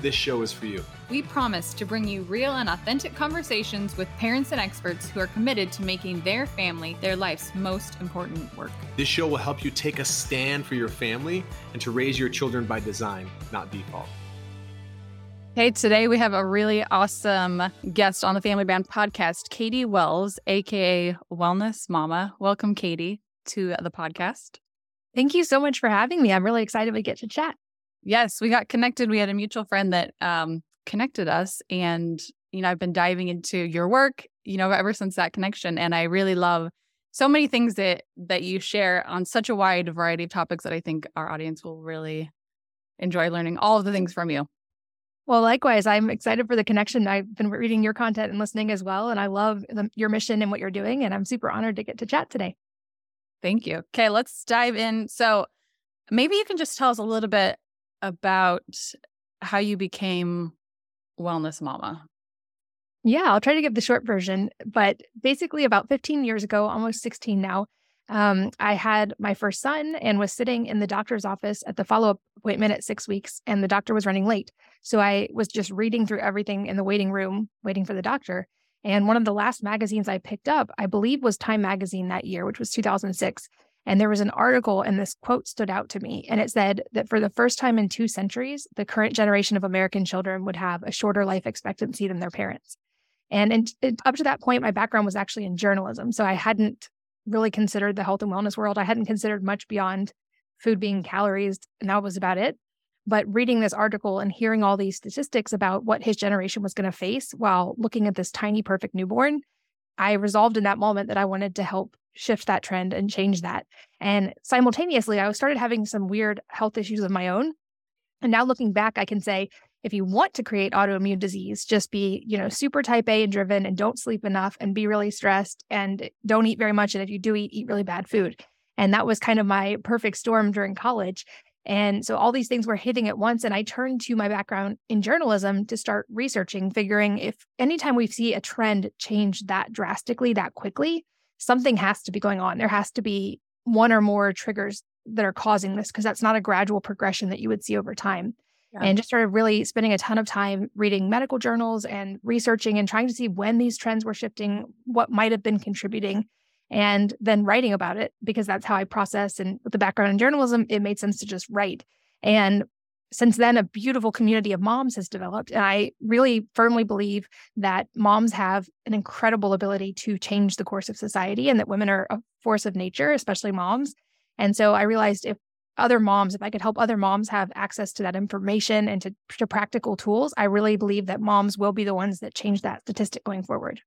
this show is for you. We promise to bring you real and authentic conversations with parents and experts who are committed to making their family their life's most important work. This show will help you take a stand for your family and to raise your children by design, not default. Hey, today we have a really awesome guest on the Family Brand podcast, Katie Wells, aka Wellness Mama. Welcome, Katie, to the podcast. Thank you so much for having me. I'm really excited we get to chat. Yes, we got connected. We had a mutual friend that um, connected us, and you know, I've been diving into your work, you know, ever since that connection, and I really love so many things that that you share on such a wide variety of topics that I think our audience will really enjoy learning all of the things from you. Well, likewise, I'm excited for the connection. I've been reading your content and listening as well, and I love the, your mission and what you're doing, and I'm super honored to get to chat today. Thank you. Okay, let's dive in. So, maybe you can just tell us a little bit about how you became Wellness Mama. Yeah, I'll try to give the short version. But basically, about 15 years ago, almost 16 now, um, I had my first son and was sitting in the doctor's office at the follow up appointment at six weeks, and the doctor was running late. So I was just reading through everything in the waiting room, waiting for the doctor. And one of the last magazines I picked up, I believe, was Time Magazine that year, which was 2006. And there was an article, and this quote stood out to me. And it said that for the first time in two centuries, the current generation of American children would have a shorter life expectancy than their parents. And, up to that point, my background was actually in journalism. So I hadn't really considered the health and wellness world. I hadn't considered much beyond food being calories, and that was about it. But reading this article and hearing all these statistics about what his generation was going to face while looking at this tiny, perfect newborn, I resolved in that moment that I wanted to help shift that trend and change that. And simultaneously, I started having some weird health issues of my own. And now looking back, I can say if you want to create autoimmune disease, just be, you know, super type A and driven and don't sleep enough and be really stressed and don't eat very much. And if you do eat, eat really bad food. And that was kind of my perfect storm during college. And so all these things were hitting at once. And I turned to my background in journalism to start researching, figuring if anytime we see a trend change that drastically, that quickly, something has to be going on. There has to be one or more triggers that are causing this because that's not a gradual progression that you would see over time. Yeah. And just started really spending a ton of time reading medical journals and researching and trying to see when these trends were shifting, what might have been contributing, and then writing about it because that's how I process. And with the background in journalism, it made sense to just write. And since then, a beautiful community of moms has developed. And I really firmly believe that moms have an incredible ability to change the course of society and that women are a force of nature, especially moms. And so I realized if other moms, if I could help other moms have access to that information and to, to practical tools, I really believe that moms will be the ones that change that statistic going forward.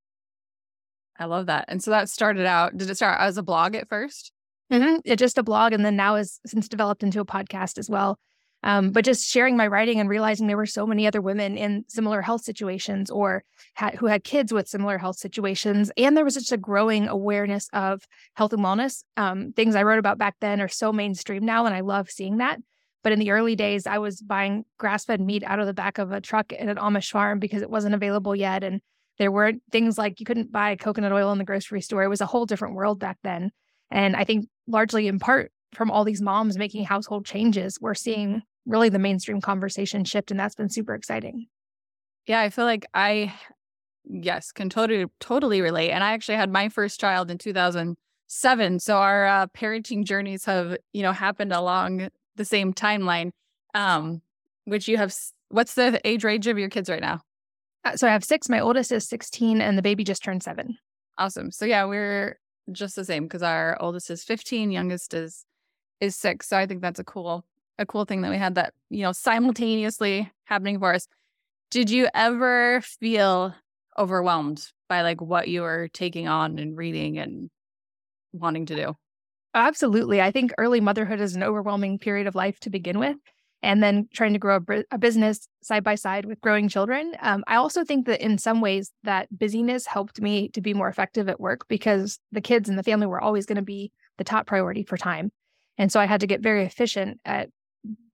I love that. And so that started out, did it start as a blog at 1st mm-hmm. It just a blog and then now has since developed into a podcast as well. Um, but just sharing my writing and realizing there were so many other women in similar health situations or ha- who had kids with similar health situations. And there was just a growing awareness of health and wellness. Um, things I wrote about back then are so mainstream now, and I love seeing that. But in the early days, I was buying grass fed meat out of the back of a truck at an Amish farm because it wasn't available yet. And there weren't things like you couldn't buy coconut oil in the grocery store. It was a whole different world back then. And I think largely in part from all these moms making household changes, we're seeing really the mainstream conversation shift. And that's been super exciting. Yeah, I feel like I, yes, can totally, totally relate. And I actually had my first child in 2007. So our uh, parenting journeys have, you know, happened along the same timeline, um, which you have. What's the age range of your kids right now? Uh, so I have six. My oldest is 16 and the baby just turned seven. Awesome. So yeah, we're just the same because our oldest is 15, youngest is is six. So I think that's a cool a cool thing that we had that, you know, simultaneously happening for us. Did you ever feel overwhelmed by like what you were taking on and reading and wanting to do? Absolutely. I think early motherhood is an overwhelming period of life to begin with. And then trying to grow a, a business side by side with growing children. Um, I also think that in some ways that busyness helped me to be more effective at work because the kids and the family were always going to be the top priority for time. And so I had to get very efficient at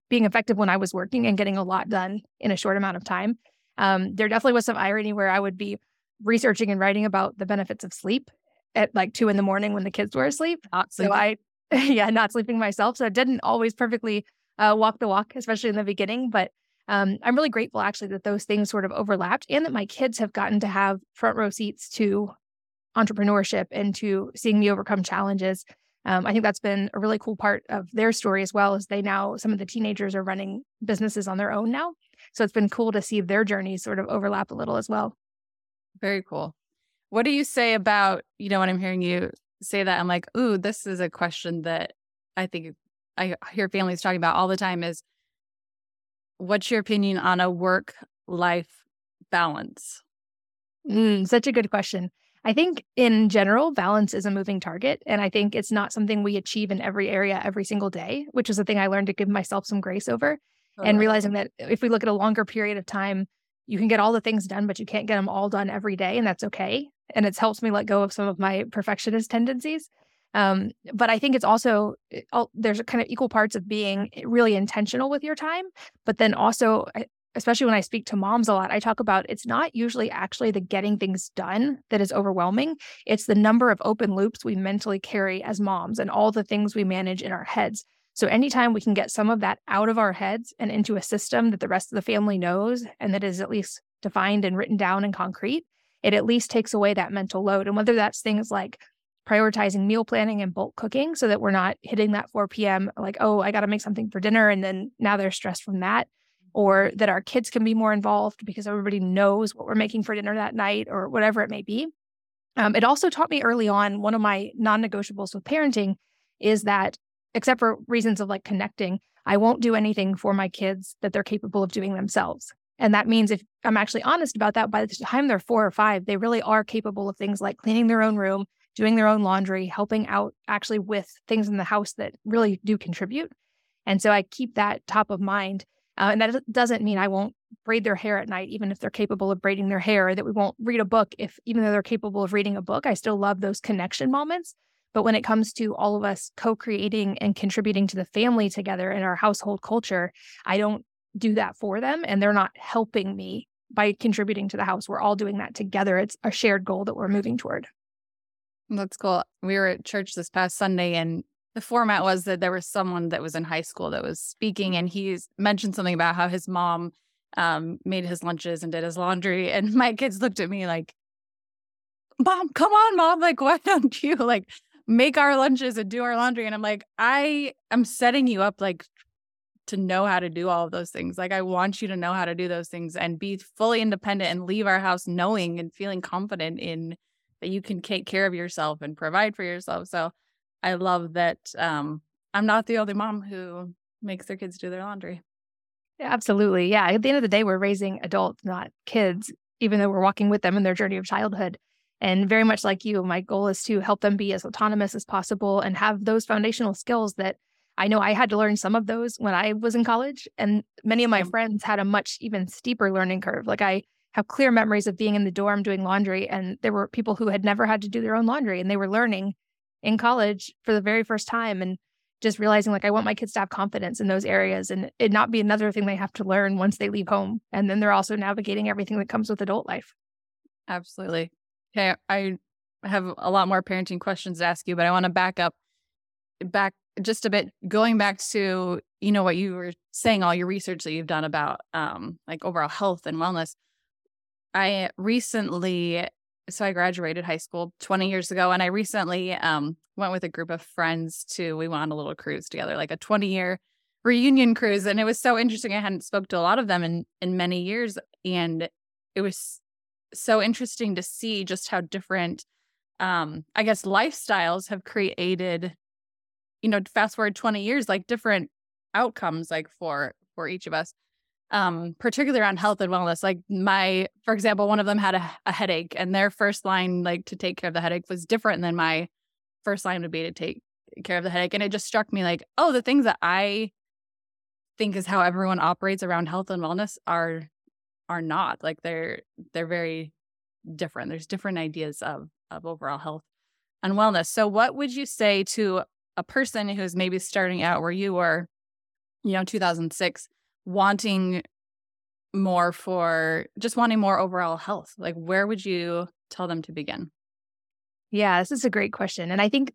being effective when I was working and getting a lot done in a short amount of time. Um, there definitely was some irony where I would be researching and writing about the benefits of sleep at like two in the morning when the kids were asleep. Not so I, yeah, not sleeping myself. So I didn't always perfectly uh, walk the walk, especially in the beginning. But um, I'm really grateful actually that those things sort of overlapped and that my kids have gotten to have front row seats to entrepreneurship and to seeing me overcome challenges. Um, I think that's been a really cool part of their story as well as they now, some of the teenagers are running businesses on their own now. So it's been cool to see their journeys sort of overlap a little as well. Very cool. What do you say about, you know, when I'm hearing you say that, I'm like, ooh, this is a question that I think I hear families talking about all the time is what's your opinion on a work life balance? Mm, such a good question. I think in general, balance is a moving target. And I think it's not something we achieve in every area every single day, which is the thing I learned to give myself some grace over. And realizing that if we look at a longer period of time, you can get all the things done, but you can't get them all done every day. And that's okay. And it's helped me let go of some of my perfectionist tendencies. Um, but I think it's also eh, there's a kind of equal parts of being really intentional with your time, but then also, eh, especially when I speak to moms a lot, I talk about it's not usually actually the getting things done that is overwhelming. It's the number of open loops we mentally carry as moms and all the things we manage in our heads. So anytime we can get some of that out of our heads and into a system that the rest of the family knows and that is at least defined and written down in concrete, it at least takes away that mental load. And whether that's things like prioritizing meal planning and bulk cooking so that we're not hitting that 4 p.m. like, oh, I got to make something for dinner. And then now they're stressed from that. Or that our kids can be more involved because everybody knows what we're making for dinner that night or whatever it may be. Um, it also taught me early on one of my non negotiables with parenting is that, except for reasons of like connecting, I won't do anything for my kids that they're capable of doing themselves. And that means if I'm actually honest about that, by the time they're four or five, they really are capable of things like cleaning their own room, doing their own laundry, helping out actually with things in the house that really do contribute. And so I keep that top of mind. Uh, and that doesn't mean I won't braid their hair at night, even if they're capable of braiding their hair, that we won't read a book if, even though they're capable of reading a book, I still love those connection moments. But when it comes to all of us co creating and contributing to the family together in our household culture, I don't do that for them and they're not helping me by contributing to the house. We're all doing that together. It's a shared goal that we're moving toward. That's cool. We were at church this past Sunday and the format was that there was someone that was in high school that was speaking and he mentioned something about how his mom um, made his lunches and did his laundry and my kids looked at me like mom come on mom like why don't you like make our lunches and do our laundry and i'm like i am setting you up like to know how to do all of those things like i want you to know how to do those things and be fully independent and leave our house knowing and feeling confident in that you can take care of yourself and provide for yourself. So I love that um, I'm not the only mom who makes their kids do their laundry. Yeah, absolutely. Yeah. At the end of the day, we're raising adults, not kids, even though we're walking with them in their journey of childhood. And very much like you, my goal is to help them be as autonomous as possible and have those foundational skills that I know I had to learn some of those when I was in college. And many of my friends had a much even steeper learning curve. Like I have clear memories of being in the dorm doing laundry. And there were people who had never had to do their own laundry and they were learning in college for the very first time and just realizing like I want my kids to have confidence in those areas and it not be another thing they have to learn once they leave home. And then they're also navigating everything that comes with adult life. Absolutely. Okay. I have a lot more parenting questions to ask you, but I want to back up back just a bit going back to you know what you were saying all your research that you've done about um like overall health and wellness I recently, so I graduated high school 20 years ago, and I recently um, went with a group of friends to, we went on a little cruise together, like a 20 year reunion cruise. And it was so interesting. I hadn't spoke to a lot of them in, in many years. And it was so interesting to see just how different, um, I guess, lifestyles have created, you know, fast forward 20 years, like different outcomes, like for, for each of us um, particularly around health and wellness. Like my, for example, one of them had a, a, headache, and their first line, like to take care of the headache, was different than my first line would be to take care of the headache. And it just struck me like, oh, the things that I think is how everyone operates around health and wellness are are not like they're they're very different there's different ideas of of overall health and wellness so what would you say to a person who's maybe starting out where you were you know 2006 wanting more for just wanting more overall health like where would you tell them to begin yeah this is a great question and i think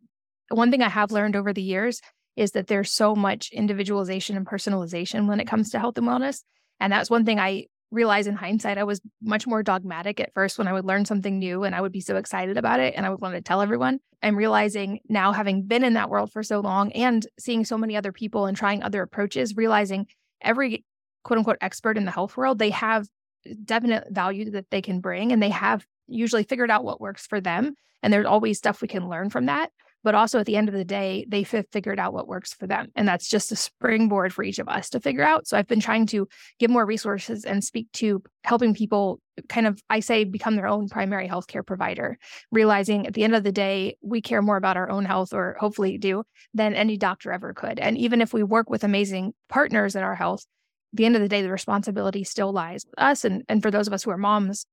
one thing i have learned over the years is that there's so much individualization and personalization when it comes to health and wellness. And that's one thing I realized in hindsight. I was much more dogmatic at first when I would learn something new and I would be so excited about it and I would want to tell everyone. I'm realizing now, having been in that world for so long and seeing so many other people and trying other approaches, realizing every quote unquote expert in the health world, they have definite value that they can bring and they have usually figured out what works for them. And there's always stuff we can learn from that but also at the end of the day, they've figured out what works for them. And that's just a springboard for each of us to figure out. So I've been trying to give more resources and speak to helping people kind of, I say, become their own primary healthcare provider, realizing at the end of the day, we care more about our own health, or hopefully do, than any doctor ever could. And even if we work with amazing partners in our health, the end of the day, the responsibility still lies with us. And, and for those of us who are moms,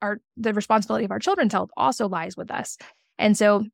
our the responsibility of our children's health also lies with us. And so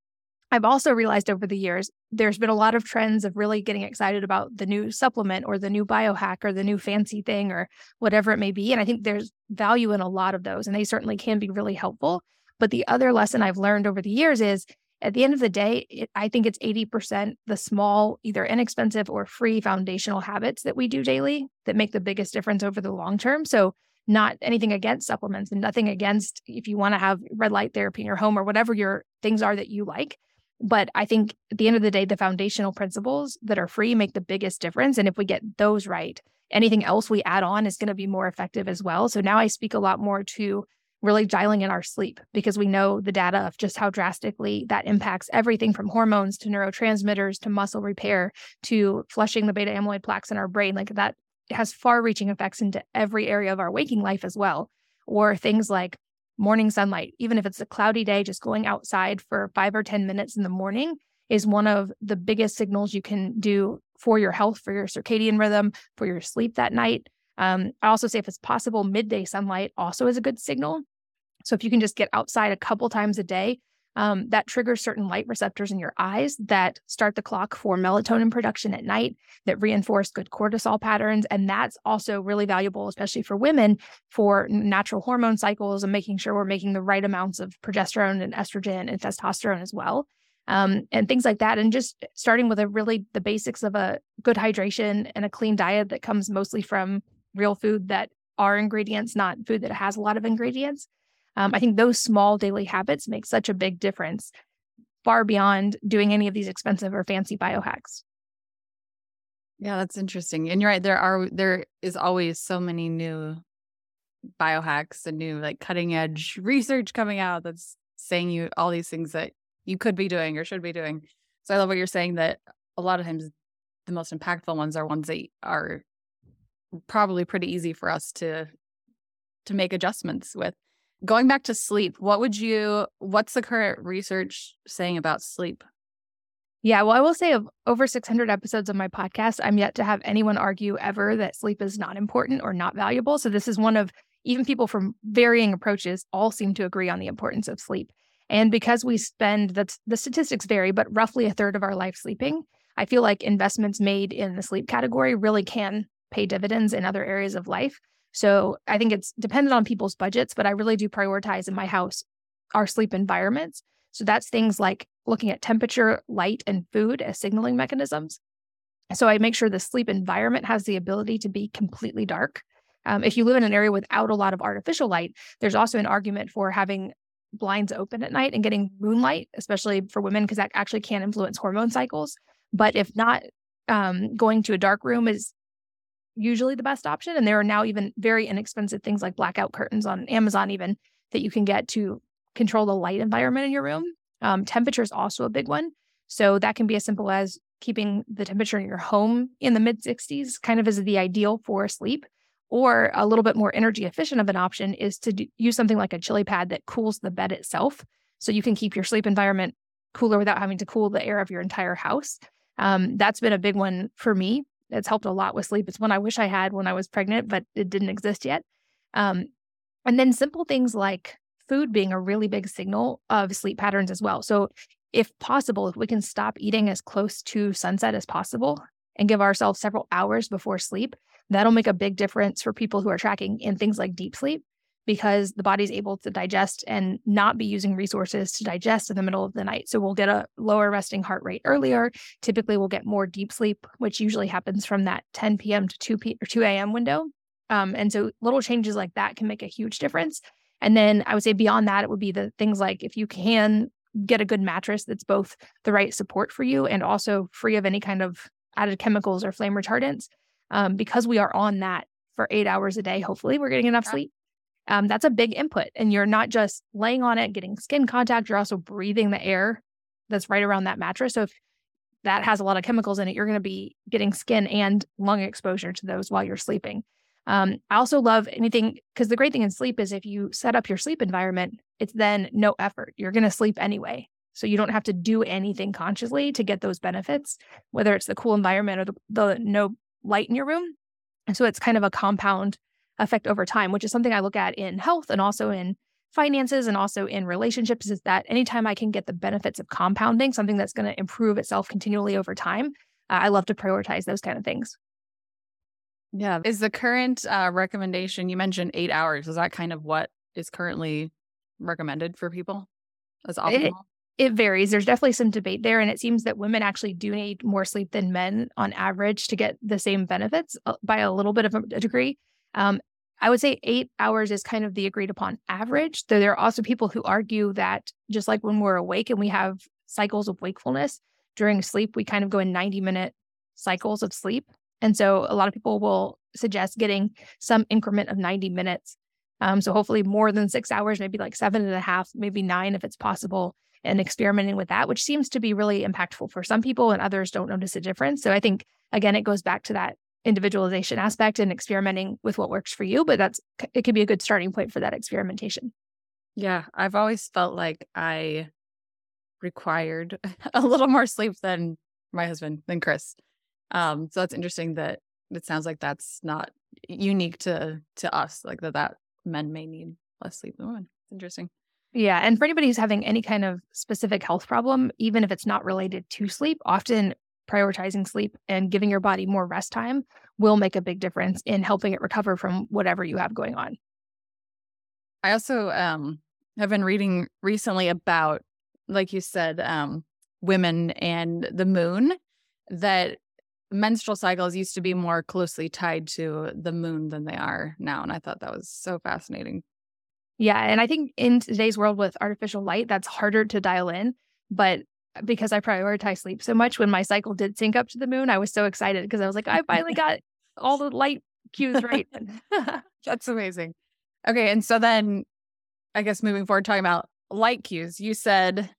I've also realized over the years, there's been a lot of trends of really getting excited about the new supplement or the new biohack or the new fancy thing or whatever it may be. And I think there's value in a lot of those, and they certainly can be really helpful. But the other lesson I've learned over the years is at the end of the day, it, I think it's 80% the small, either inexpensive or free foundational habits that we do daily that make the biggest difference over the long term. So, not anything against supplements and nothing against if you want to have red light therapy in your home or whatever your things are that you like but I think at the end of the day, the foundational principles that are free make the biggest difference. And if we get those right, anything else we add on is going to be more effective as well. So now I speak a lot more to really dialing in our sleep because we know the data of just how drastically that impacts everything from hormones to neurotransmitters to muscle repair to flushing the beta amyloid plaques in our brain. Like that has far reaching effects into every area of our waking life as well. Or things like morning sunlight, even if it's a cloudy day, just going outside for five or 10 minutes in the morning is one of the biggest signals you can do for your health, for your circadian rhythm, for your sleep that night. Um, I also say if it's possible, midday sunlight also is a good signal. So if you can just get outside a couple times a day, um, that triggers certain light receptors in your eyes that start the clock for melatonin production at night, that reinforce good cortisol patterns. And that's also really valuable, especially for women, for natural hormone cycles and making sure we're making the right amounts of progesterone and estrogen and testosterone as well. Um, and things like that. And just starting with a really the basics of a good hydration and a clean diet that comes mostly from real food that are ingredients, not food that has a lot of ingredients. Um, I think those small daily habits make such a big difference, far beyond doing any of these expensive or fancy biohacks. Yeah, that's interesting. And you're right. There are there is always so many new biohacks and new like cutting edge research coming out that's saying you all these things that you could be doing or should be doing. So I love what you're saying that a lot of times the most impactful ones are ones that are probably pretty easy for us to to make adjustments with going back to sleep, what would you, what's the current research saying about sleep? Yeah, well, I will say of over 600 episodes of my podcast, I'm yet to have anyone argue ever that sleep is not important or not valuable. So this is one of even people from varying approaches all seem to agree on the importance of sleep. And because we spend the, the statistics vary, but roughly a third of our life sleeping, I feel like investments made in the sleep category really can pay dividends in other areas of life. So I think it's dependent on people's budgets, but I really do prioritize in my house our sleep environments. So that's things like looking at temperature, light, and food as signaling mechanisms. So I make sure the sleep environment has the ability to be completely dark. Um, if you live in an area without a lot of artificial light, there's also an argument for having blinds open at night and getting moonlight, especially for women, because that actually can influence hormone cycles. But if not, um, going to a dark room is usually the best option. And there are now even very inexpensive things like blackout curtains on Amazon, even that you can get to control the light environment in your room. Um, temperature is also a big one. So that can be as simple as keeping the temperature in your home in the mid 60s, kind of as the ideal for sleep. Or a little bit more energy efficient of an option is to do, use something like a chili pad that cools the bed itself. So you can keep your sleep environment cooler without having to cool the air of your entire house. Um, that's been a big one for me It's helped a lot with sleep. It's one I wish I had when I was pregnant, but it didn't exist yet. Um, and then simple things like food being a really big signal of sleep patterns as well. So, if possible, if we can stop eating as close to sunset as possible and give ourselves several hours before sleep, that'll make a big difference for people who are tracking in things like deep sleep because the body's able to digest and not be using resources to digest in the middle of the night. So we'll get a lower resting heart rate earlier. Typically, we'll get more deep sleep, which usually happens from that 10 p.m. to 2 p or 2 a.m. window. Um, and so little changes like that can make a huge difference. And then I would say beyond that, it would be the things like if you can get a good mattress that's both the right support for you and also free of any kind of added chemicals or flame retardants. Um, because we are on that for eight hours a day, hopefully we're getting enough sleep. Um, that's a big input. And you're not just laying on it, getting skin contact, you're also breathing the air that's right around that mattress. So if that has a lot of chemicals in it, you're going to be getting skin and lung exposure to those while you're sleeping. Um, I also love anything because the great thing in sleep is if you set up your sleep environment, it's then no effort. You're going to sleep anyway. So you don't have to do anything consciously to get those benefits, whether it's the cool environment or the, the no light in your room. And so it's kind of a compound effect over time, which is something I look at in health and also in finances and also in relationships is that anytime I can get the benefits of compounding, something that's going to improve itself continually over time, uh, I love to prioritize those kind of things. Yeah. Is the current uh, recommendation, you mentioned eight hours, is that kind of what is currently recommended for people as optimal? It, it varies. There's definitely some debate there. And it seems that women actually do need more sleep than men on average to get the same benefits uh, by a little bit of a degree. Um, I would say eight hours is kind of the agreed upon average. Though there are also people who argue that just like when we're awake and we have cycles of wakefulness during sleep, we kind of go in 90 minute cycles of sleep. And so a lot of people will suggest getting some increment of 90 minutes. Um, so hopefully more than six hours, maybe like seven and a half, maybe nine if it's possible, and experimenting with that, which seems to be really impactful for some people and others don't notice a difference. So I think again, it goes back to that individualization aspect and experimenting with what works for you, but that's it could be a good starting point for that experimentation. Yeah, I've always felt like I required a little more sleep than my husband, than Chris. Um, so that's interesting that it sounds like that's not unique to to us, like that that men may need less sleep than women. It's interesting. Yeah, and for anybody who's having any kind of specific health problem, even if it's not related to sleep, often prioritizing sleep and giving your body more rest time will make a big difference in helping it recover from whatever you have going on. I also um, have been reading recently about, like you said, um, women and the moon, that menstrual cycles used to be more closely tied to the moon than they are now. And I thought that was so fascinating. Yeah. And I think in today's world with artificial light, that's harder to dial in. But because I prioritize sleep so much. When my cycle did sync up to the moon, I was so excited because I was like, I finally got all the light cues right. That's amazing. Okay. And so then I guess moving forward, talking about light cues, you said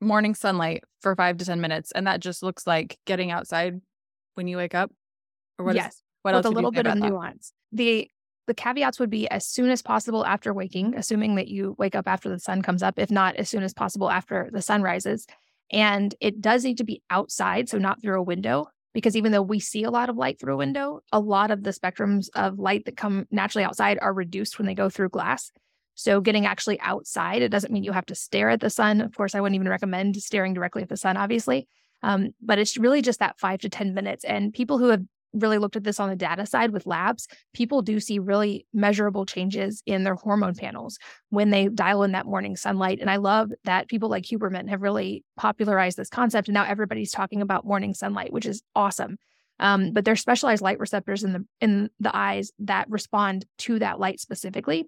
morning sunlight for five to 10 minutes. And that just looks like getting outside when you wake up. Or what yes. Is, what With else? a little bit of that? nuance. The the caveats would be as soon as possible after waking, assuming that you wake up after the sun comes up, if not as soon as possible after the sun rises. And it does need to be outside, so not through a window, because even though we see a lot of light through a window, a lot of the spectrums of light that come naturally outside are reduced when they go through glass. So getting actually outside, it doesn't mean you have to stare at the sun. Of course, I wouldn't even recommend staring directly at the sun, obviously. Um, but it's really just that five to 10 minutes. And people who have really looked at this on the data side with labs, people do see really measurable changes in their hormone panels when they dial in that morning sunlight. And I love that people like Huberman have really popularized this concept. And now everybody's talking about morning sunlight, which is awesome. Um, but there's specialized light receptors in the in the eyes that respond to that light specifically.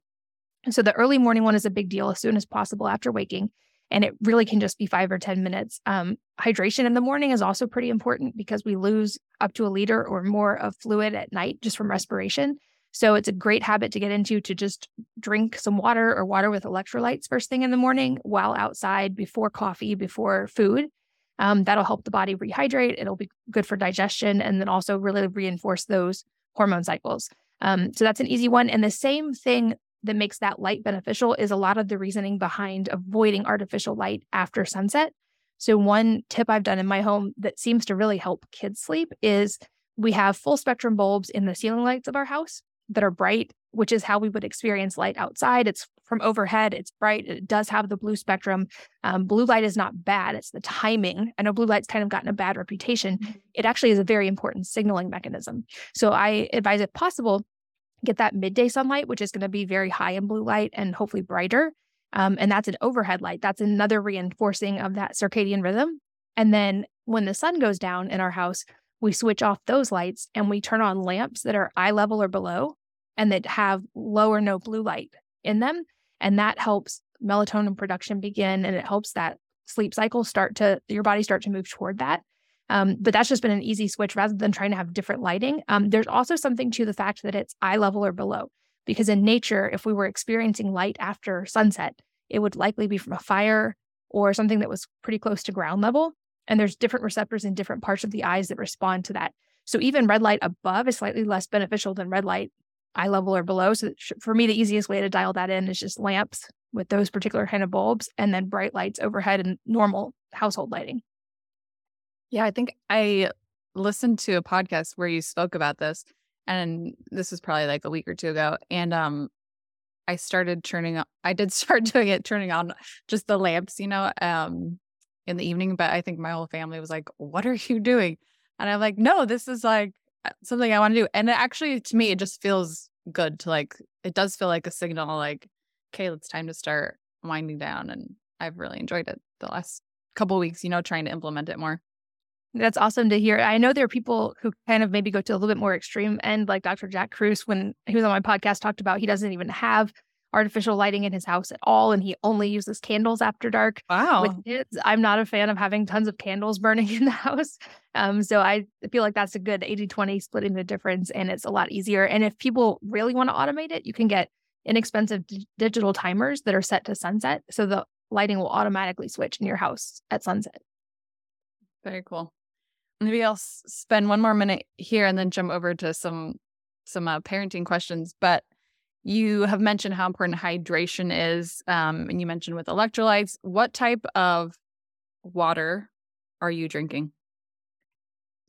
And so the early morning one is a big deal as soon as possible after waking and it really can just be five or 10 minutes. Um, hydration in the morning is also pretty important because we lose up to a liter or more of fluid at night just from respiration. So it's a great habit to get into to just drink some water or water with electrolytes first thing in the morning while outside before coffee, before food. Um, that'll help the body rehydrate. It'll be good for digestion and then also really reinforce those hormone cycles. Um, so that's an easy one. And the same thing that makes that light beneficial is a lot of the reasoning behind avoiding artificial light after sunset. So, one tip I've done in my home that seems to really help kids sleep is we have full spectrum bulbs in the ceiling lights of our house that are bright, which is how we would experience light outside. It's from overhead, it's bright, it does have the blue spectrum. Um, blue light is not bad, it's the timing. I know blue light's kind of gotten a bad reputation. Mm-hmm. It actually is a very important signaling mechanism. So I advise, if possible, get that midday sunlight, which is going to be very high in blue light and hopefully brighter. Um, and that's an overhead light. That's another reinforcing of that circadian rhythm. And then when the sun goes down in our house, we switch off those lights and we turn on lamps that are eye level or below and that have low or no blue light in them. And that helps melatonin production begin and it helps that sleep cycle start to, your body start to move toward that. Um, but that's just been an easy switch rather than trying to have different lighting. Um, there's also something to the fact that it's eye level or below, because in nature, if we were experiencing light after sunset, it would likely be from a fire or something that was pretty close to ground level. And there's different receptors in different parts of the eyes that respond to that. So even red light above is slightly less beneficial than red light eye level or below. So for me, the easiest way to dial that in is just lamps with those particular kind of bulbs and then bright lights overhead and normal household lighting. Yeah, I think I listened to a podcast where you spoke about this and this was probably like a week or two ago and um I started turning on I did start doing it turning on just the lamps, you know, um in the evening, but I think my whole family was like, "What are you doing?" And I'm like, "No, this is like something I want to do." And actually, to me, it just feels good to like. It does feel like a signal, like, "Okay, it's time to start winding down." And I've really enjoyed it the last couple weeks. You know, trying to implement it more. That's awesome to hear. I know there are people who kind of maybe go to a little bit more extreme end, like Dr. Jack Kruse, when he was on my podcast, talked about he doesn't even have artificial lighting in his house at all and he only uses candles after dark wow with kids i'm not a fan of having tons of candles burning in the house um, so i feel like that's a good 80-20 splitting the difference and it's a lot easier and if people really want to automate it you can get inexpensive d- digital timers that are set to sunset so the lighting will automatically switch in your house at sunset very cool maybe i'll spend one more minute here and then jump over to some some uh, parenting questions but you have mentioned how important hydration is, um, and you mentioned with electrolytes. What type of water are you drinking?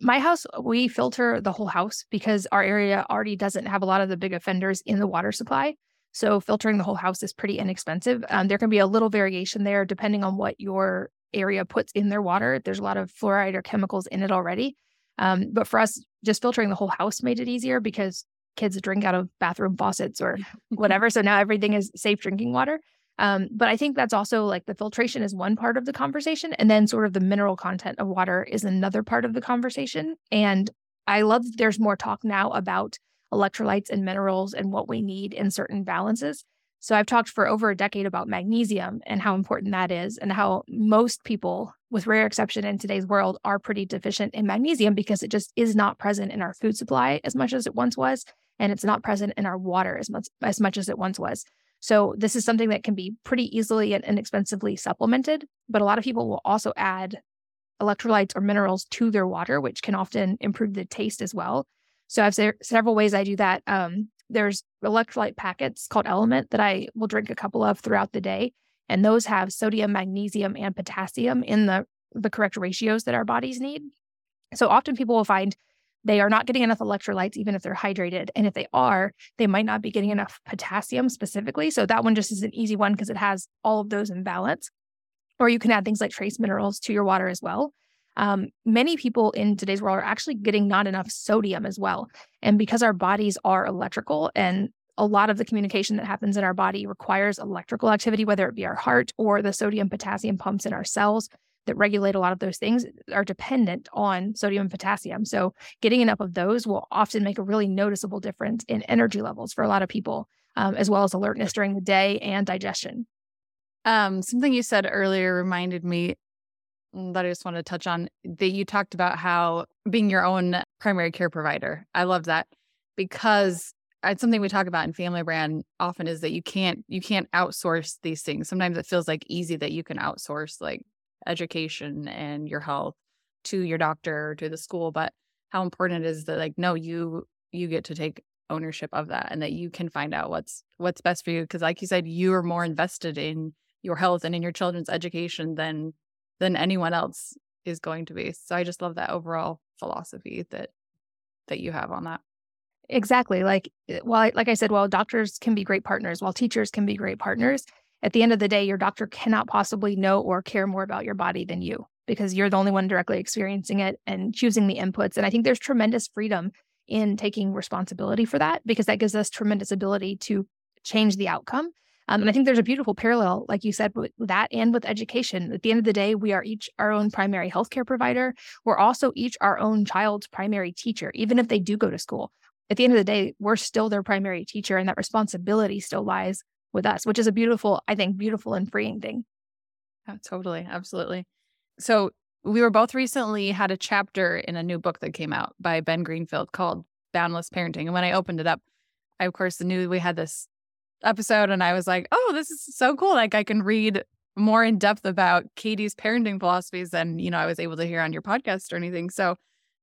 My house, we filter the whole house because our area already doesn't have a lot of the big offenders in the water supply. So filtering the whole house is pretty inexpensive. Um, there can be a little variation there depending on what your area puts in their water. There's a lot of fluoride or chemicals in it already. Um, but for us, just filtering the whole house made it easier because kids drink out of bathroom faucets or whatever. so now everything is safe drinking water. Um, but I think that's also like the filtration is one part of the conversation. And then sort of the mineral content of water is another part of the conversation. And I love that there's more talk now about electrolytes and minerals and what we need in certain balances. So I've talked for over a decade about magnesium and how important that is, and how most people, with rare exception in today's world, are pretty deficient in magnesium because it just is not present in our food supply as much as it once was and it's not present in our water as much as much as it once was. So this is something that can be pretty easily and inexpensively supplemented, but a lot of people will also add electrolytes or minerals to their water, which can often improve the taste as well. So I have se- several ways I do that. Um, there's electrolyte packets called LMNT that I will drink a couple of throughout the day, and those have sodium, magnesium, and potassium in the the correct ratios that our bodies need. So often people will find they are not getting enough electrolytes, even if they're hydrated. And if they are, they might not be getting enough potassium specifically. So that one just is an easy one because it has all of those in balance. Or you can add things like trace minerals to your water as well. Um, many people in today's world are actually getting not enough sodium as well. And because our bodies are electrical and a lot of the communication that happens in our body requires electrical activity, whether it be our heart or the sodium potassium pumps in our cells that regulate a lot of those things are dependent on sodium and potassium. So, getting enough of those will often make a really noticeable difference in energy levels for a lot of people, um, as well as alertness during the day and digestion. Um, something you said earlier reminded me Mm, that I just want to touch on that you talked about how being your own primary care provider. I love that because it's something we talk about in family brand often is that you can't you can't outsource these things. Sometimes it feels like easy that you can outsource like education and your health to your doctor or to the school but how important it is that like no you you get to take ownership of that and that you can find out what's what's best for you because like you said you are more invested in your health and in your children's education than than anyone else is going to be so i just love that overall philosophy that that you have on that. Exactly. Like, eh, well, like I said, while doctors can be great partners, while teachers can be great partners, at the end of the day, your doctor cannot possibly know or care more about your body than you because you're the only one directly experiencing it and choosing the inputs. And I think there's tremendous freedom in taking responsibility for that because that gives us tremendous ability to change the outcome. Um, and I think there's a beautiful parallel, like you said, with that and with education. At the end of the day, we are each our own primary healthcare provider. We're also each our own child's primary teacher, even if they do go to school. At the end of the day, we're still their primary teacher, and that responsibility still lies with us, which is a beautiful, I think, beautiful and freeing thing. Yeah, totally. Absolutely. So we were both recently had a chapter in a new book that came out by Ben Greenfield called Boundless Parenting. And when I opened it up, I of course knew we had this episode and I was like, oh, this is so cool. Like I can read more in depth about Katie's parenting philosophies than, you know, I was able to hear on your podcast or anything. So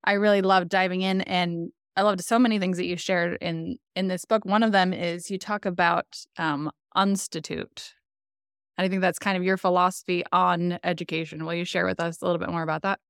I really loved diving in and I loved so many things that you shared in in this book. One of them is you talk about um institute. And I think that's kind of your philosophy on education. Will you share with us a little bit more about that?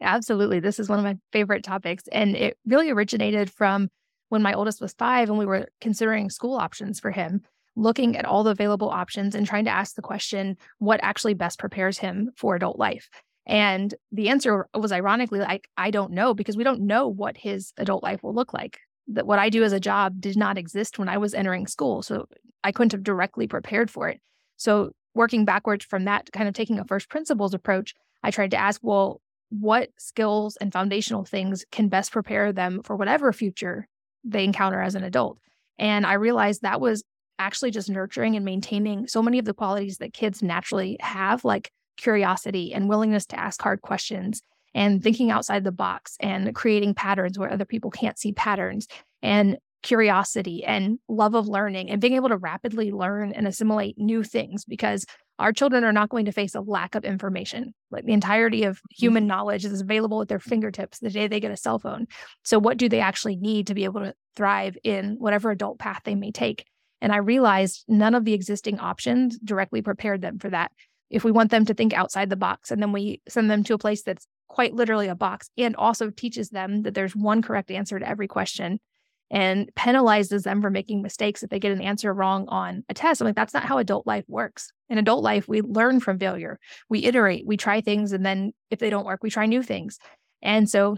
Absolutely. This is one of my favorite topics. And it really originated from when my oldest was five and we were considering school options for him, looking at all the available options and trying to ask the question, what actually best prepares him for adult life? And the answer was ironically like, I don't know, because we don't know what his adult life will look like. That what I do as a job did not exist when I was entering school. So I couldn't have directly prepared for it. So working backwards from that, kind of taking a first principles approach, I tried to ask, well, what skills and foundational things can best prepare them for whatever future they encounter as an adult. And I realized that was actually just nurturing and maintaining so many of the qualities that kids naturally have, like curiosity and willingness to ask hard questions and thinking outside the box and creating patterns where other people can't see patterns and curiosity and love of learning and being able to rapidly learn and assimilate new things because our children are not going to face a lack of information. Like the entirety of human mm-hmm. knowledge is available at their fingertips the day they get a cell phone. So, what do they actually need to be able to thrive in whatever adult path they may take? And I realized none of the existing options directly prepared them for that. If we want them to think outside the box and then we send them to a place that's quite literally a box and also teaches them that there's one correct answer to every question and penalizes them for making mistakes if they get an answer wrong on a test. I'm like, that's not how adult life works. In adult life, we learn from failure, we iterate, we try things, and then if they don't work, we try new things. And so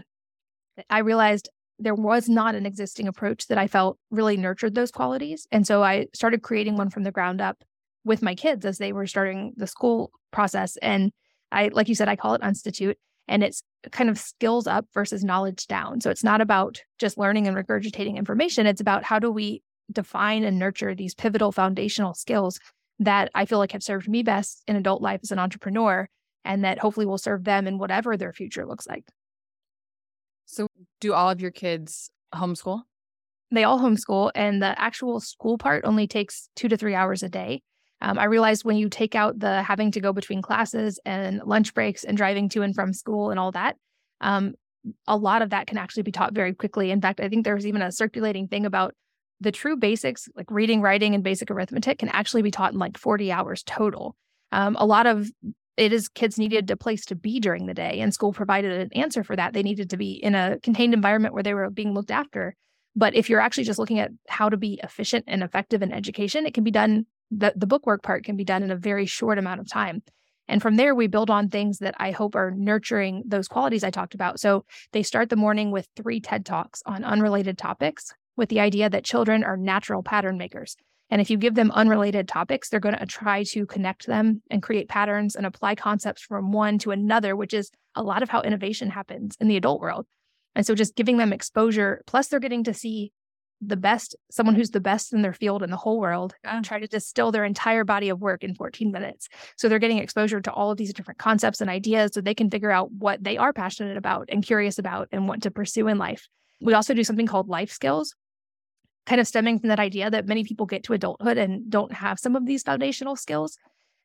I realized there was not an existing approach that I felt really nurtured those qualities. And so I started creating one from the ground up with my kids as they were starting the school process. And I, like you said, I call it Institute and it's kind of skills up versus knowledge down. So it's not about just learning and regurgitating information. It's about how do we define and nurture these pivotal foundational skills that I feel like have served me best in adult life as an entrepreneur and that hopefully will serve them in whatever their future looks like. So, do all of your kids homeschool? They all homeschool, and the actual school part only takes two to three hours a day. Um, I realized when you take out the having to go between classes and lunch breaks and driving to and from school and all that, um, a lot of that can actually be taught very quickly. In fact, I think there's even a circulating thing about the true basics, like reading, writing, and basic arithmetic, can actually be taught in like 40 hours total. Um, a lot of it is kids needed a place to be during the day, and school provided an answer for that. They needed to be in a contained environment where they were being looked after. But if you're actually just looking at how to be efficient and effective in education, it can be done the, the bookwork part can be done in a very short amount of time. And from there, we build on things that I hope are nurturing those qualities I talked about. So they start the morning with three TED Talks on unrelated topics with the idea that children are natural pattern makers. And if you give them unrelated topics, they're going to try to connect them and create patterns and apply concepts from one to another, which is a lot of how innovation happens in the adult world. And so just giving them exposure, plus they're getting to see the best, someone who's the best in their field in the whole world, yeah. try to distill their entire body of work in 14 minutes. So they're getting exposure to all of these different concepts and ideas so they can figure out what they are passionate about and curious about and want to pursue in life. We also do something called life skills, kind of stemming from that idea that many people get to adulthood and don't have some of these foundational skills.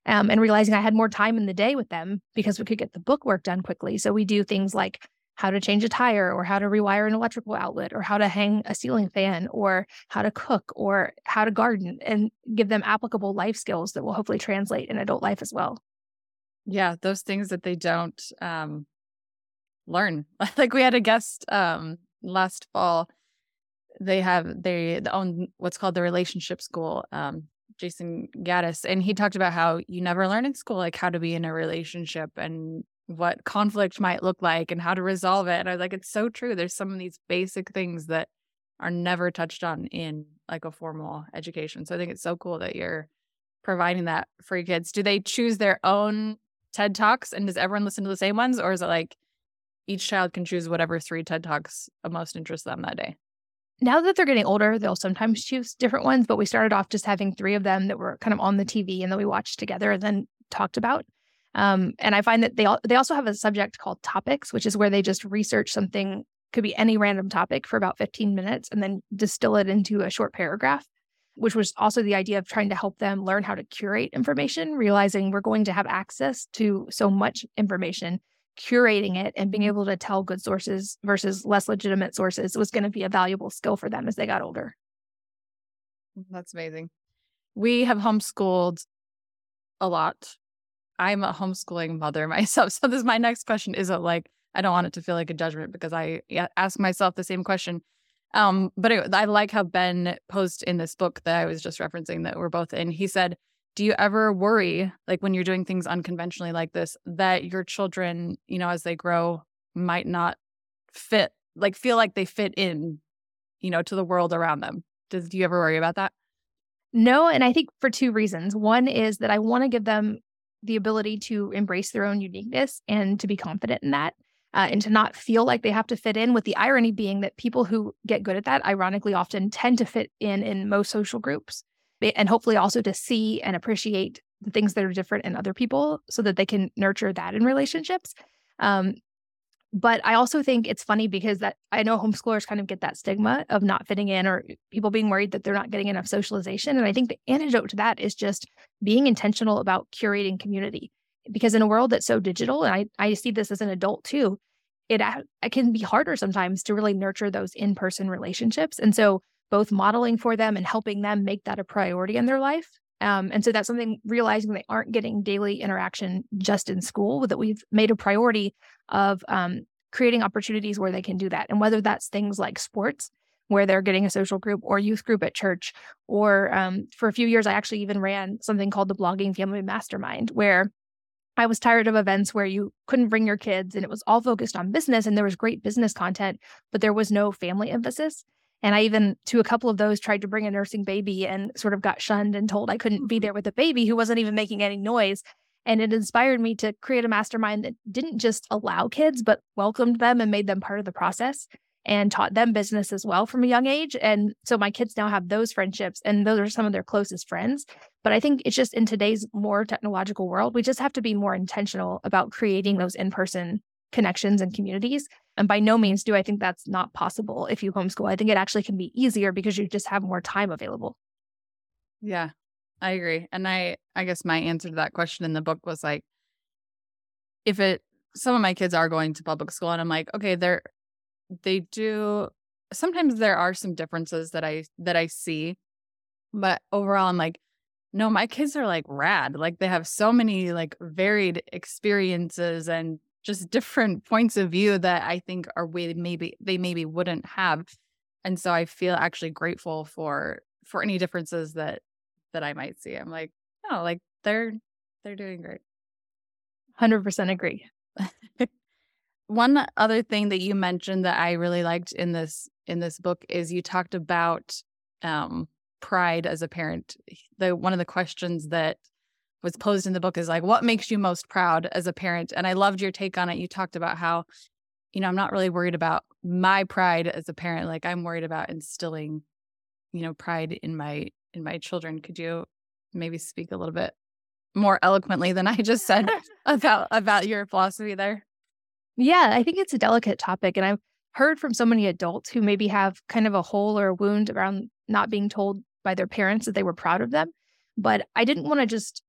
Um, and realizing I had more time in the day with them because we could get the book work done quickly. So we do things like how to change a tire or how to rewire an electrical outlet or how to hang a ceiling fan or how to cook or how to garden and give them applicable life skills that will hopefully translate in adult life as well. Yeah, those things that they don't um, learn. like we had a guest um, last fall, they have they own what's called the relationship school. Um, Jayson Gaddis, and he talked about how you never learn in school like how to be in a relationship and what conflict might look like and how to resolve it. And I was like, it's so true. There's some of these basic things that are never touched on in like a formal education. So I think it's so cool that you're providing that for your kids. Do they choose their own TED Talks and does everyone listen to the same ones? Or is it like each child can choose whatever three TED Talks most interest them that day? Now that they're getting older, they'll sometimes choose different ones, but we started off just having three of them that were kind of on the TV and that we watched together and then talked about. Um, and I find that they all, they also have a subject called topics, which is where they just research something, could be any random topic for about 15 minutes and then distill it into a short paragraph, which was also the idea of trying to help them learn how to curate information, realizing we're going to have access to so much information. Curating it and being mm-hmm. able to tell good sources versus less legitimate sources was going to be a valuable skill for them as they got older. That's amazing. We have homeschooled a lot I'm a homeschooling mother myself. So this my next question isn't like I don't want it to feel like a judgment because I ask myself the same question. Um, but it, I like how Ben posed in this book that I was just referencing that we're both in. He said, "Do you ever worry, like when you're doing things unconventionally like this, that your children, you know, as they grow, might not fit, like feel like they fit in, you know, to the world around them? Does do you ever worry about that?" No, and I think for two reasons. One is that I want to give them the ability to embrace their own uniqueness and to be confident in that. Uh, and to not feel like they have to fit in, with the irony being that people who get good at that, ironically, often tend to fit in in most social groups. And hopefully also to see and appreciate the things that are different in other people so that they can nurture that in relationships. Um, but I also think it's funny because that I know homeschoolers kind of get that stigma of not fitting in or people being worried that they're not getting enough socialization. And I think the antidote to that is just being intentional about curating community. Because in a world that's so digital, and I, I see this as an adult too, it, it can be harder sometimes to really nurture those in person relationships. And so both modeling for them and helping them make that a priority in their life um, and so that's something realizing they aren't getting daily interaction just in school, that we've made a priority of um, creating opportunities where they can do that. And whether that's things like sports, where they're getting a social group or youth group at church, or um, for a few years, I actually even ran something called the Blogging Family Mastermind, where I was tired of events where you couldn't bring your kids and it was all focused on business and there was great business content, but there was no family emphasis. And I even, to a couple of those, tried to bring a nursing baby and sort of got shunned and told I couldn't be mm-hmm. there with a baby who wasn't even making any noise. And it inspired me to create a mastermind that didn't just allow kids, but welcomed them and made them part of the process and taught them business as well from a young age. And so my kids now have those friendships, and those are some of their closest friends. But I think it's just in today's more technological world, we just have to be more intentional about creating those in person connections and communities. And by no means do I think that's not possible if you homeschool. I think it actually can be easier because you just have more time available. Yeah, I agree. And I I guess my answer to that question in the book was like if it some of my kids are going to public school and I'm like, okay, they're they do sometimes there are some differences that I that I see. But overall I'm like, no, my kids are like rad. Like they have so many like varied experiences and just different points of view that I think are way maybe they maybe wouldn't have. And so I feel actually grateful for for any differences that that I might see. I'm like, oh, like they're they're doing great. 100% agree. One other thing that you mentioned that I really liked in this in this book is you talked about um pride as a parent. The one of the questions that was posed in the book is like, what makes you most proud as a parent? And I loved your take on it. You talked about how, you know, I'm not really worried about my pride as a parent. Like I'm worried about instilling, you know, pride in my in my children. Could you maybe speak a little bit more eloquently than I just said about about your philosophy there? Yeah, I think it's a delicate topic. And I've heard from so many adults who maybe have kind of a hole or a wound around not being told by their parents that they were proud of them. But I didn't want to just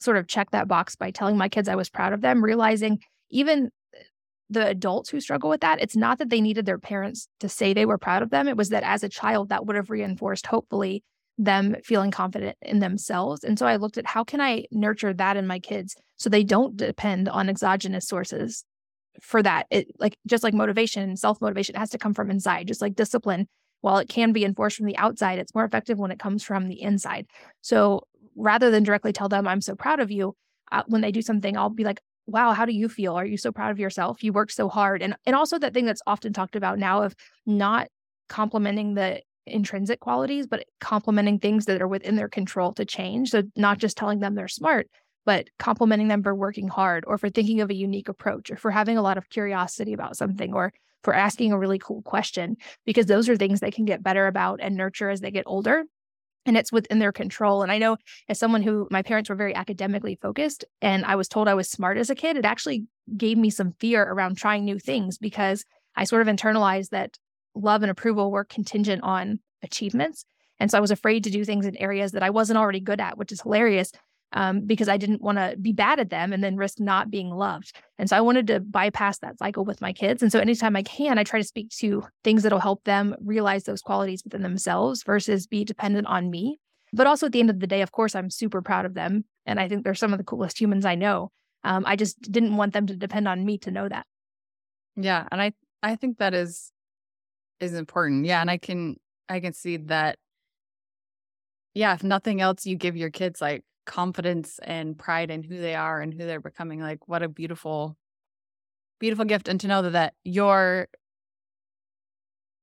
sort of check that box by telling my kids I was proud of them, realizing even uh, the adults who struggle with that, it's not that they needed their parents to say they were proud of them. It was that as a child, that would have reinforced, hopefully, them feeling confident in themselves. And so I looked at how can I nurture that in my kids so they don't depend on exogenous sources for that. It like just like motivation, self motivation has to come from inside, just like discipline. While it can be enforced from the outside, it's more effective when it comes from the inside. So rather than directly tell them, I'm so proud of you, uh, when they do something, I'll be like, wow, how do you feel? Are you so proud of yourself? You worked so hard. And and also that thing that's often talked about now of not complimenting the intrinsic qualities, but complimenting things that are within their control to change. So not just telling them they're smart, but complimenting them for working hard or for thinking of a unique approach or for having a lot of curiosity about something or for asking a really cool question, because those are things they can get better about and nurture as they get older. And it's within their control. And I know as someone who my parents were very academically focused and I was told I was smart as a kid, it actually gave me some fear around trying new things because I sort of internalized that love and approval were contingent on achievements. And so I was afraid to do things in areas that I wasn't already good at, which is hilarious um, because I didn't want to be bad at them and then risk not being loved. And so I wanted to bypass that cycle with my kids. And so anytime I can, I try to speak to things that'll help them realize those qualities within themselves versus be dependent on me. But also at the end of the day, of course, I'm super proud of them. And I think they're some of the coolest humans I know. Um, I just didn't want them to depend on me to know that. Yeah. And I, I think that is, is important. Yeah. And I can, I can see that. Yeah. If nothing else, you give your kids like confidence and pride in who they are and who they're becoming like what a beautiful beautiful gift and to know that, that you're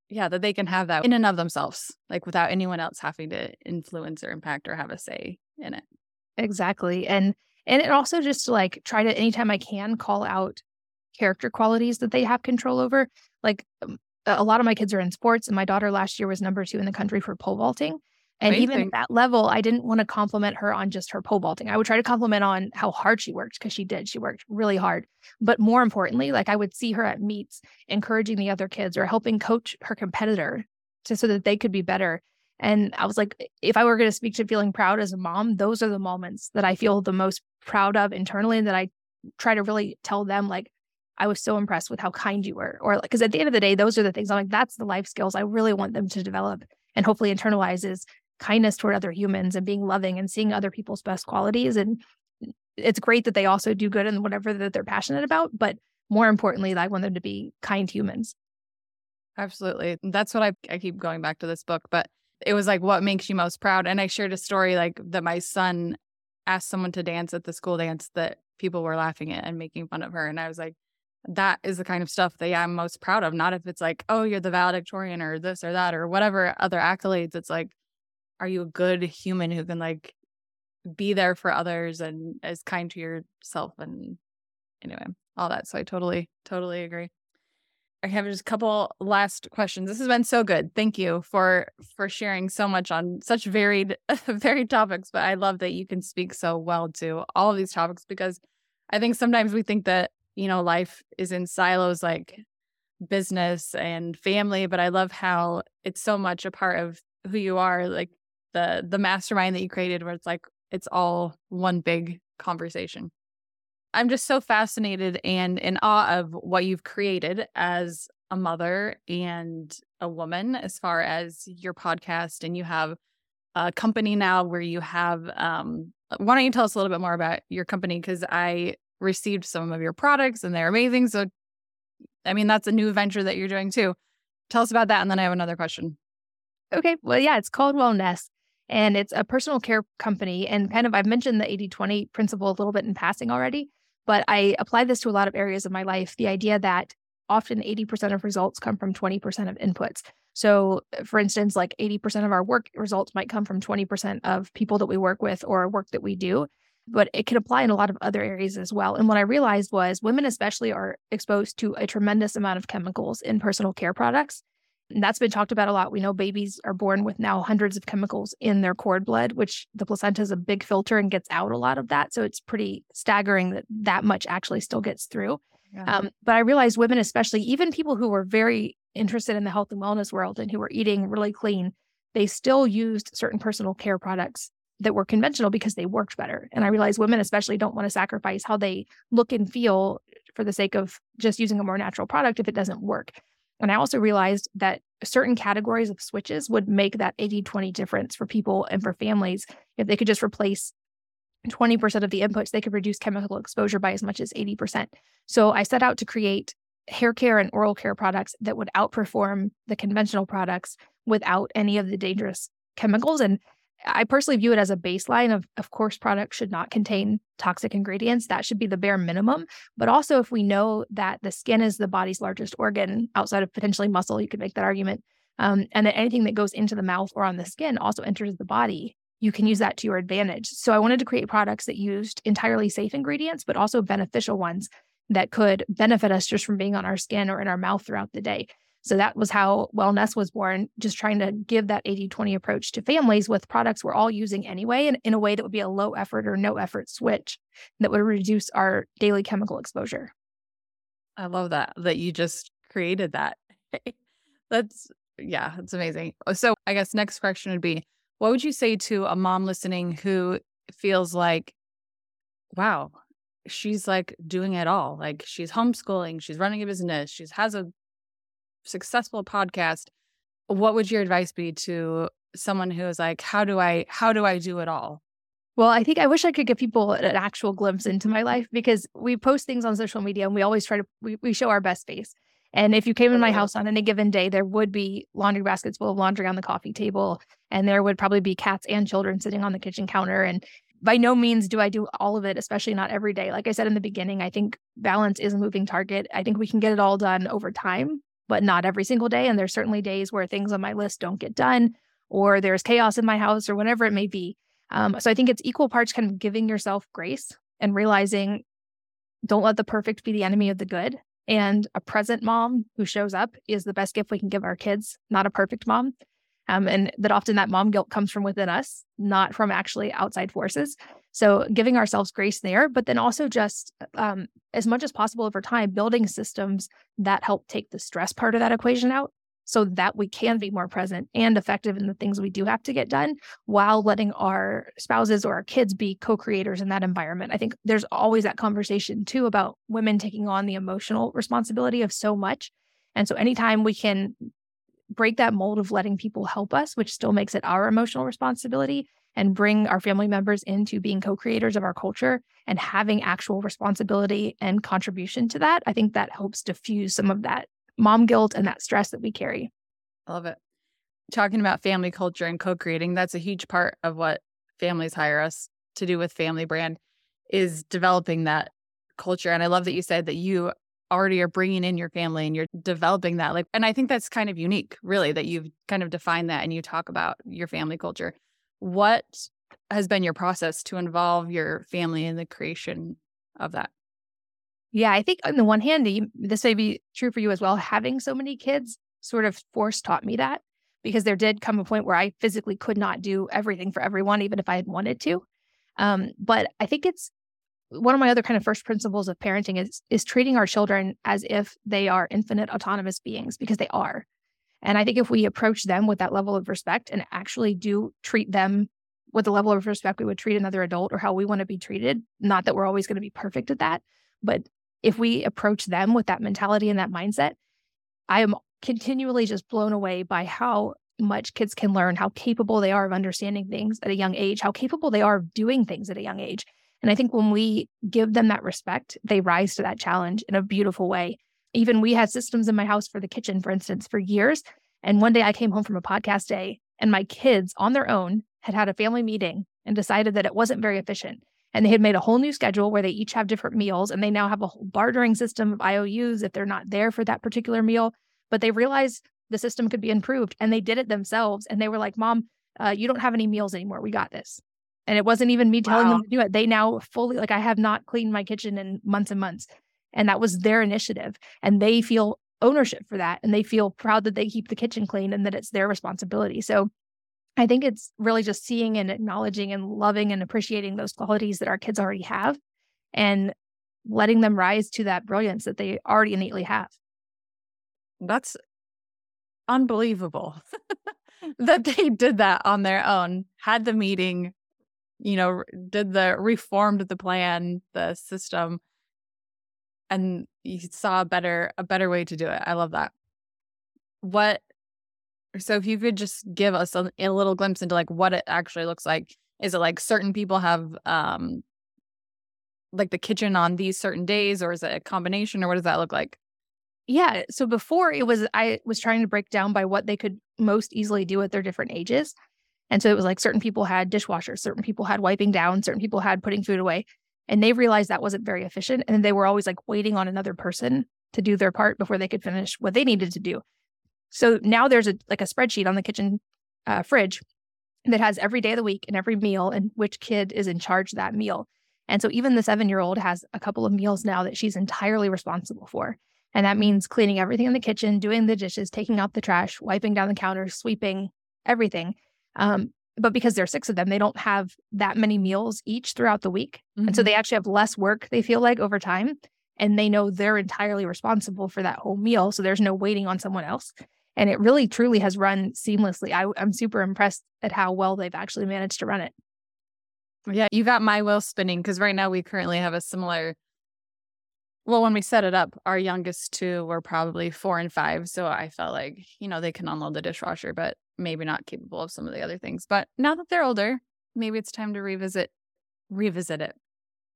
yeah that they can have that in and of themselves like without anyone else having to influence or impact or have a say in it. Exactly and and it also just like try to anytime i can call out character qualities that they have control over like um, a lot of my kids are in sports and my daughter last year was number two in the country for pole vaulting and Amazing. even at that level, I didn't want to compliment her on just her pole vaulting. I would try to compliment on how hard she worked because she did. She worked really hard. But more importantly, like I would see her at meets encouraging the other kids or helping coach her competitor to, so that they could be better. And I was like, if I were going to speak to feeling proud as a mom, those are the moments that I feel the most proud of internally and that I try to really tell them like, I was so impressed with how kind you were. Or because at the end of the day, those are the things I'm like, that's the life skills I really want them to develop and hopefully internalize is kindness toward other humans and being loving and seeing other people's best qualities. And it's great that they also do good in whatever that they're passionate about. But more importantly, I want them to be kind humans. Absolutely. That's what I, I keep going back to this book. But it was like, what makes you most proud? And I shared a story like that my son asked someone to dance at the school dance that people were laughing at and making fun of her. And I was like, that is the kind of stuff that yeah, I'm most proud of. Not if it's like, oh, you're the valedictorian or this or that or whatever other accolades. It's like, are you a good human who can like be there for others and is kind to yourself and anyway all that so i totally totally agree. I have just a couple last questions. This has been so good. Thank you for for sharing so much on such varied varied topics but i love that you can speak so well to all of these topics because i think sometimes we think that you know life is in silos like business and family but i love how it's so much a part of who you are like the the mastermind that you created where it's like it's all one big conversation. I'm just so fascinated and in awe of what you've created as a mother and a woman as far as your podcast and you have a company now where you have um why don't you tell us a little bit more about your company because I received some of your products and they're amazing so I mean that's a new venture that you're doing too. Tell us about that and then I have another question. Okay. Well, yeah, it's called Wellnesse and it's a personal care company. And kind of, I've mentioned the 80 20 principle a little bit in passing already, but I apply this to a lot of areas of my life. The idea that often 80% of results come from 20% of inputs. So, uh, for instance, like 80% of our work results might come from 20% of people that we work with or work that we do, but it can apply in a lot of other areas as well. And what I realized was women, especially, are exposed to a tremendous amount of chemicals in personal care products. And that's been talked about a lot. We know babies are born with now hundreds of chemicals in their cord blood, which the placenta is a big filter and gets out a lot of that. So it's pretty staggering that that much actually still gets through. Yeah. Um, but I realized women, especially even people who were very interested in the health and wellness world and who were eating really clean, they still used certain personal care products that were conventional because they worked better. And I realized women, especially, don't want to sacrifice how they look and feel for the sake of just using a more natural product if it doesn't work. And I also realized that certain categories of switches would make that 80 20 difference for people and for families if they could just replace 20% of the inputs, they could reduce chemical exposure by as much as 80%. So I set out to create hair care and oral care products that would outperform the conventional products without any of the dangerous chemicals. And I personally view it as a baseline of, of course, products should not contain toxic ingredients. That should be the bare minimum. But also, if we know that the skin is the body's largest organ outside of potentially muscle, you could make that argument. Um, and that anything that goes into the mouth or on the skin also enters the body, you can use that to your advantage. So I wanted to create products that used entirely safe ingredients, but also beneficial ones that could benefit us just from being on our skin or in our mouth throughout the day. So that was how Wellnesse was born, just trying to give that 80 20 approach to families with products we're all using anyway, and in a way that would be a low effort or no effort switch that would reduce our daily chemical exposure. I love that, that you just created that. That's, yeah, it's amazing. Uh, so I guess next question would be what would you say to a mom listening who feels like, wow, she's like doing it all. Like she's homeschooling, she's running a business, she has a successful podcast. What would your advice be to someone who is like, how do I how do I do it all? Well, I think I wish I could give people an actual glimpse into my life because we post things on social media and we always try to we, we show our best face. And if you came in my house on any given day, there would be laundry baskets full of laundry on the coffee table, and there would probably be cats and children sitting on the kitchen counter. And by no means do I do all of it, especially not every day. Like I said in the beginning, I think balance is a moving target. I think we can get it all done over time, but not every single day. And there's certainly days where things on my list don't get done, or there's chaos in my house, or whatever it may be. Um, so I think it's equal parts kind of giving yourself grace and realizing don't let the perfect be the enemy of the good. And a present mom who shows up is the best gift we can give our kids, not a perfect mom. Um, and that often that mom guilt comes from within us, not from actually outside forces. So giving ourselves grace there, but then also just um, as much as possible over time, building systems that help take the stress part of that equation out so that we can be more present and effective in the things we do have to get done while letting our spouses or our kids be co-creators in that environment. I think there's always that conversation too about women taking on the emotional responsibility of so much. And so anytime we can break that mold of letting people help us, which still makes it our emotional responsibility, and bring our family members into being co creators of our culture and having actual responsibility and contribution to that, I think that helps diffuse some of that mom guilt and that stress that we carry. I love it. Talking about family culture and co creating, that's a huge part of what families hire us to do with Family Brand is developing that culture. And I love that you said that you already are bringing in your family and you're developing that like and i think that's kind of unique really that you've kind of defined that and you talk about your family culture what has been your process to involve your family in the creation of that yeah i think on the one hand this may be true for you as well having so many kids sort of force taught me that because there did come a point where i physically could not do everything for everyone even if i had wanted to um, but i think it's one of my other kind of first principles of parenting is is treating our children as if they are infinite autonomous beings because they are. And I think if we approach them with that level of respect and actually do treat them with the level of respect we would treat another adult or how we want to be treated, not that we're always going to be perfect at that, but if we approach them with that mentality and that mindset, I am continually just blown away by how much kids can learn, how capable they are of understanding things at a young age, how capable they are of doing things at a young age. And I think when we give them that respect, they rise to that challenge in a beautiful way. Even we had systems in my house for the kitchen, for instance, for years. And one day I came home from a podcast day and my kids on their own had had a family meeting and decided that it wasn't very efficient. And they had made a whole new schedule where they each have different meals and they now have a whole bartering system of IOUs if they're not there for that particular meal. But they realized the system could be improved and they did it themselves. And they were like, Mom, uh, you don't have any meals anymore. We got this. And it wasn't even me telling wow. them to do it. They now fully, like, I have not cleaned my kitchen in months and months. And that was their initiative. And they feel ownership for that. And they feel proud that they keep the kitchen clean and that it's their responsibility. So I think it's really just seeing and acknowledging and loving and appreciating those qualities that our kids already have and letting them rise to that brilliance that they already innately have. That's unbelievable that they did that on their own, had the meeting, you know, did the reformed the plan, the system, and you saw a better a better way to do it. I love that. What so if you could just give us a, a little glimpse into like what it actually looks like Is it like certain people have um like the kitchen on these certain days or is it a combination or what does that look like? Yeah. So before it was, I was trying to break down by what they could most easily do at their different ages. And so it was like certain people had dishwashers, certain people had wiping down, certain people had putting food away. And they realized that wasn't very efficient. And they were always like waiting on another person to do their part before they could finish what they needed to do. So now there's a like a spreadsheet on the kitchen uh, fridge that has every day of the week and every meal and which kid is in charge of that meal. And so even the seven year old has a couple of meals now that she's entirely responsible for. And that means cleaning everything in the kitchen, doing the dishes, taking out the trash, wiping down the counters, sweeping everything. Um, but because there are six of them, they don't have that many meals each throughout the week. Mm-hmm. And so they mm-hmm. actually have less work, they feel like, over time. And they know they're entirely responsible for that whole meal. So there's no waiting on someone else. And it really, truly has run seamlessly. I, I'm super impressed at how well they've actually managed to run it. Yeah, you got my wheel spinning because right now we currently have a similar. Well, when we set it up, our youngest two were probably four and five. So I felt like, you know, they can unload the dishwasher, but maybe not capable of some of the other things. But now that they're older, maybe it's time to revisit revisit it.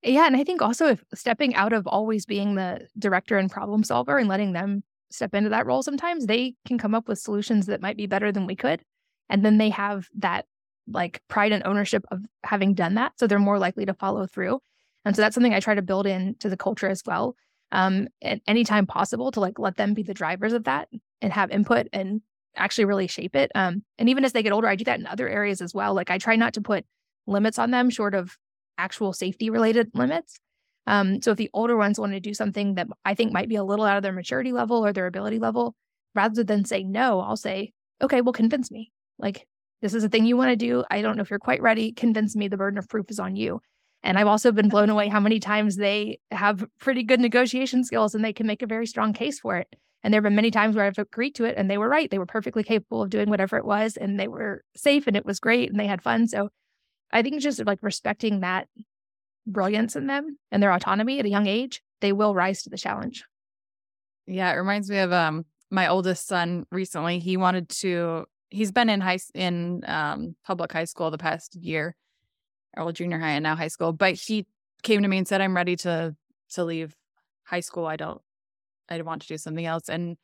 Yeah, and I think also if stepping out of always being the director and problem solver and letting them step into that role sometimes, they can come up with solutions that might be better than we could. And then they have that like pride and ownership of having done that. So they're more likely to follow through. And so that's something I try to build into the culture as well. Um, at any time possible to like let them be the drivers of that and have input and actually really shape it. Um, and even as they get older, I do that in other areas as well. Like I try not to put limits on them short of actual safety related limits. Um, so if the older ones want to do something that I think might be a little out of their maturity level or their ability level, rather than say no, I'll say, okay, well, convince me. Like this is a thing you want to do. I don't know if you're quite ready. Convince me the burden of proof is on you. And I've also been blown away how many times they have pretty good negotiation skills and they can make a very strong case for it. And there have been many times where I've agreed to it and they were right. They were perfectly capable of doing whatever it was and they were safe and it was great and they had fun. So I think just like respecting that brilliance in them and their autonomy at a young age, they will rise to the challenge. Yeah, it reminds me of um my oldest son recently. He wanted to he's been in high in um, public high school the past year, or junior high and now high school. But he came to me and said, "I'm ready to to leave high school. I don't, I want to do something else." And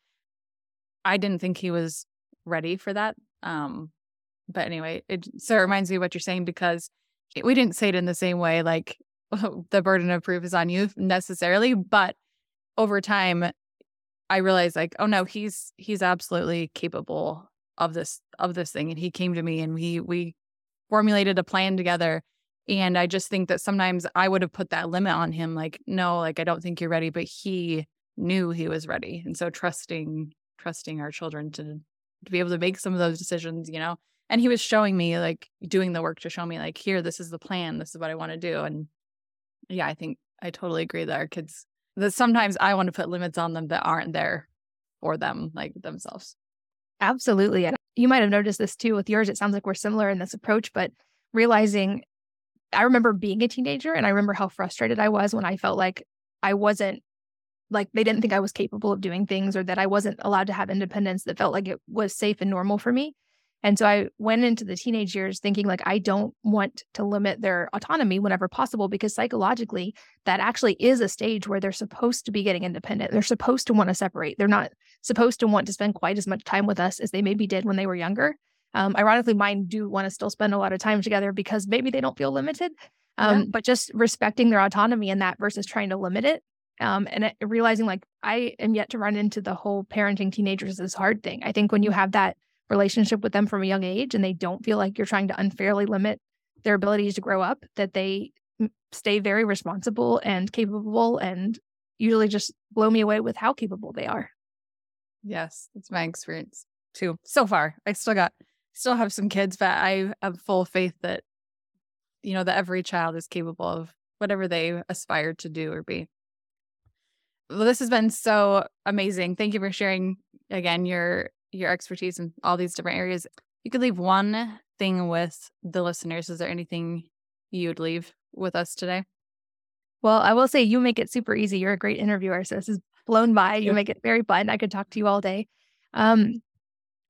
I didn't think he was ready for that. Um, but anyway, it so it reminds me what you're saying because it, we didn't say it in the same way, like the burden of proof is on you necessarily, but over time I realized like, oh no, he's he's absolutely capable of this of this thing and he came to me and we we formulated a plan together and i just think that sometimes i would have put that limit on him like no like i don't think you're ready but he knew he was ready and so trusting trusting our children to to be able to make some of those decisions you know and he was showing me like doing the work to show me like here this is the plan this is what i want to do and yeah i think i totally agree that our kids that sometimes i want to put limits on them that aren't there for them like themselves Absolutely. And you might have noticed this too with yours. It sounds like we're similar in this approach, but realizing I remember being a teenager and I remember how frustrated I was when I felt like I wasn't like they didn't think I was capable of doing things or that I wasn't allowed to have independence that felt like it was safe and normal for me. And so I went into the teenage years thinking like I don't want to limit their autonomy whenever possible because psychologically that actually is a stage where they're supposed to be getting independent. They're supposed to want to separate. They're not supposed to want to spend quite as much time with us as they maybe did when they were younger. Um, ironically, mine do want to still spend a lot of time together because maybe they don't feel limited. Um, yeah. But just respecting their autonomy in that versus trying to limit it um, and realizing like I am yet to run into the whole parenting teenagers is hard thing. I think when you have that relationship with them from a young age and they don't feel like you're trying to unfairly limit their abilities to grow up, that they stay very responsible and capable and usually just blow me away with how capable they are. Yes, that's my experience too. So far, I still got, still have some kids, but I have full faith that, you know, that every child is capable of whatever they aspire to do or be. Well, this has been so amazing. Thank you for sharing again your your expertise in all these different areas. You could leave one thing with the listeners. Is there anything you'd leave with us today? Well, I will say you make it super easy. You're a great interviewer. So this is blown by. You make it very fun. I could talk to you all day. Um,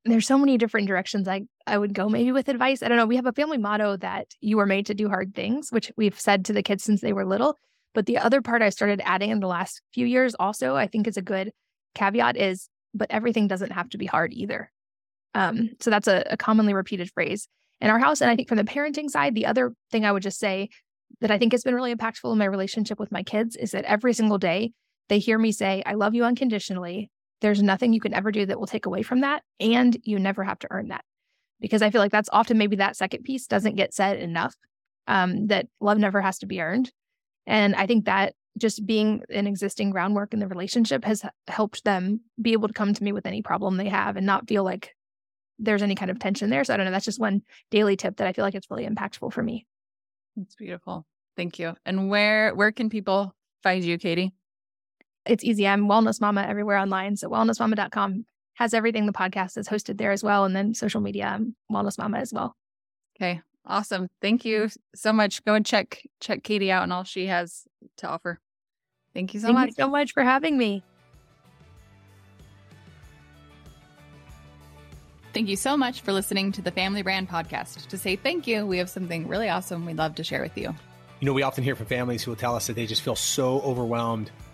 there's so many different directions I, I would go maybe with advice. I don't know. We have a family motto that you were made to do hard things, which we've said to the kids since they were little. But the other part I started adding in the last few years also, I think is a good caveat is, but everything doesn't have to be hard either. Um, so that's a, a commonly repeated phrase in our house. And I think from the parenting side, the other thing I would just say that I think has been really impactful in my relationship with my kids is that every single day they hear me say, I love you unconditionally. There's nothing you can ever do that will take away from that. And you never have to earn that. Because I feel like that's often maybe that second piece doesn't get said enough um, that love never has to be earned. And I think that just being an existing groundwork in the relationship has helped them be able to come to me with any problem they have and not feel like there's any kind of tension there. So I don't know. That's just one daily tip that I feel like it's really impactful for me. That's beautiful. Thank you. And where where can people find you, Katie? It's easy. I'm Wellness Mama everywhere online. So wellnessmama.com has everything. The podcast is hosted there as well. And then social media, I'm Wellness Mama as well. Okay. Awesome. Thank you so much. Go and check check Katie out and all she has to offer. Thank you so Thank much. You so much for having me. Thank you so much for listening to the Family Brand podcast. To say thank you, we have something really awesome we'd love to share with you. You know, we often hear from families who will tell us that they just feel so overwhelmed